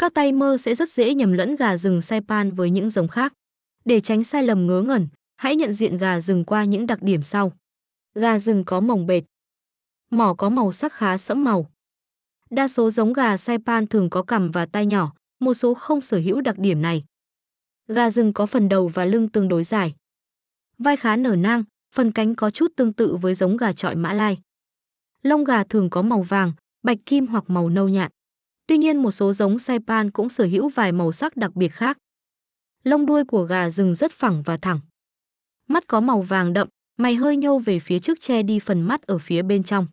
Các tay mơ sẽ rất dễ nhầm lẫn gà rừng Saipan với những giống khác. Để tránh sai lầm ngớ ngẩn, hãy nhận diện gà rừng qua những đặc điểm sau. Gà rừng có mồng bệt. Mỏ có màu sắc khá sẫm màu. Đa số giống gà Saipan thường có cằm và tai nhỏ, một số không sở hữu đặc điểm này. Gà rừng có phần đầu và lưng tương đối dài. Vai khá nở nang, phần cánh có chút tương tự với giống gà trọi Mã Lai. Lông gà thường có màu vàng, bạch kim hoặc màu nâu nhạt. Tuy nhiên một số giống Saipan cũng sở hữu vài màu sắc đặc biệt khác. Lông đuôi của gà rừng rất phẳng và thẳng. Mắt có màu vàng đậm, mày hơi nhô về phía trước che đi phần mắt ở phía bên trong.